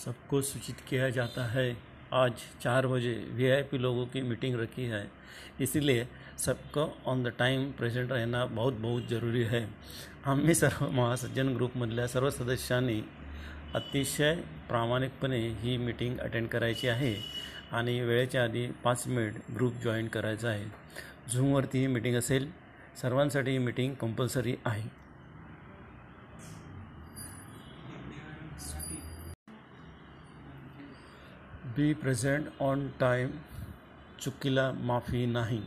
सबको सूचित किया जाता है। आज चार बजे वीआईपी लोगों की मीटिंग रखी है। इसीलिए सबको ऑन द टाइम प्रेझेंट राहणं बहुत बहुत ज़रूरी आहे आम्ही सर्व महासज्जन ग्रुपमधल्या सर्व सदस्यांनी अतिशय प्रामाणिकपणे ही मीटिंग अटेंड करायची आहे आणि वेळेच्या आधी पाच मिनिट ग्रुप जॉईन करायचा आहे. झूमवरती ही मीटिंग असेल. सर्वांसाठी ही मीटिंग कंपल्सरी आहे. बी प्रेजेंट ऑन टाइम चुकीला माफ़ी नाही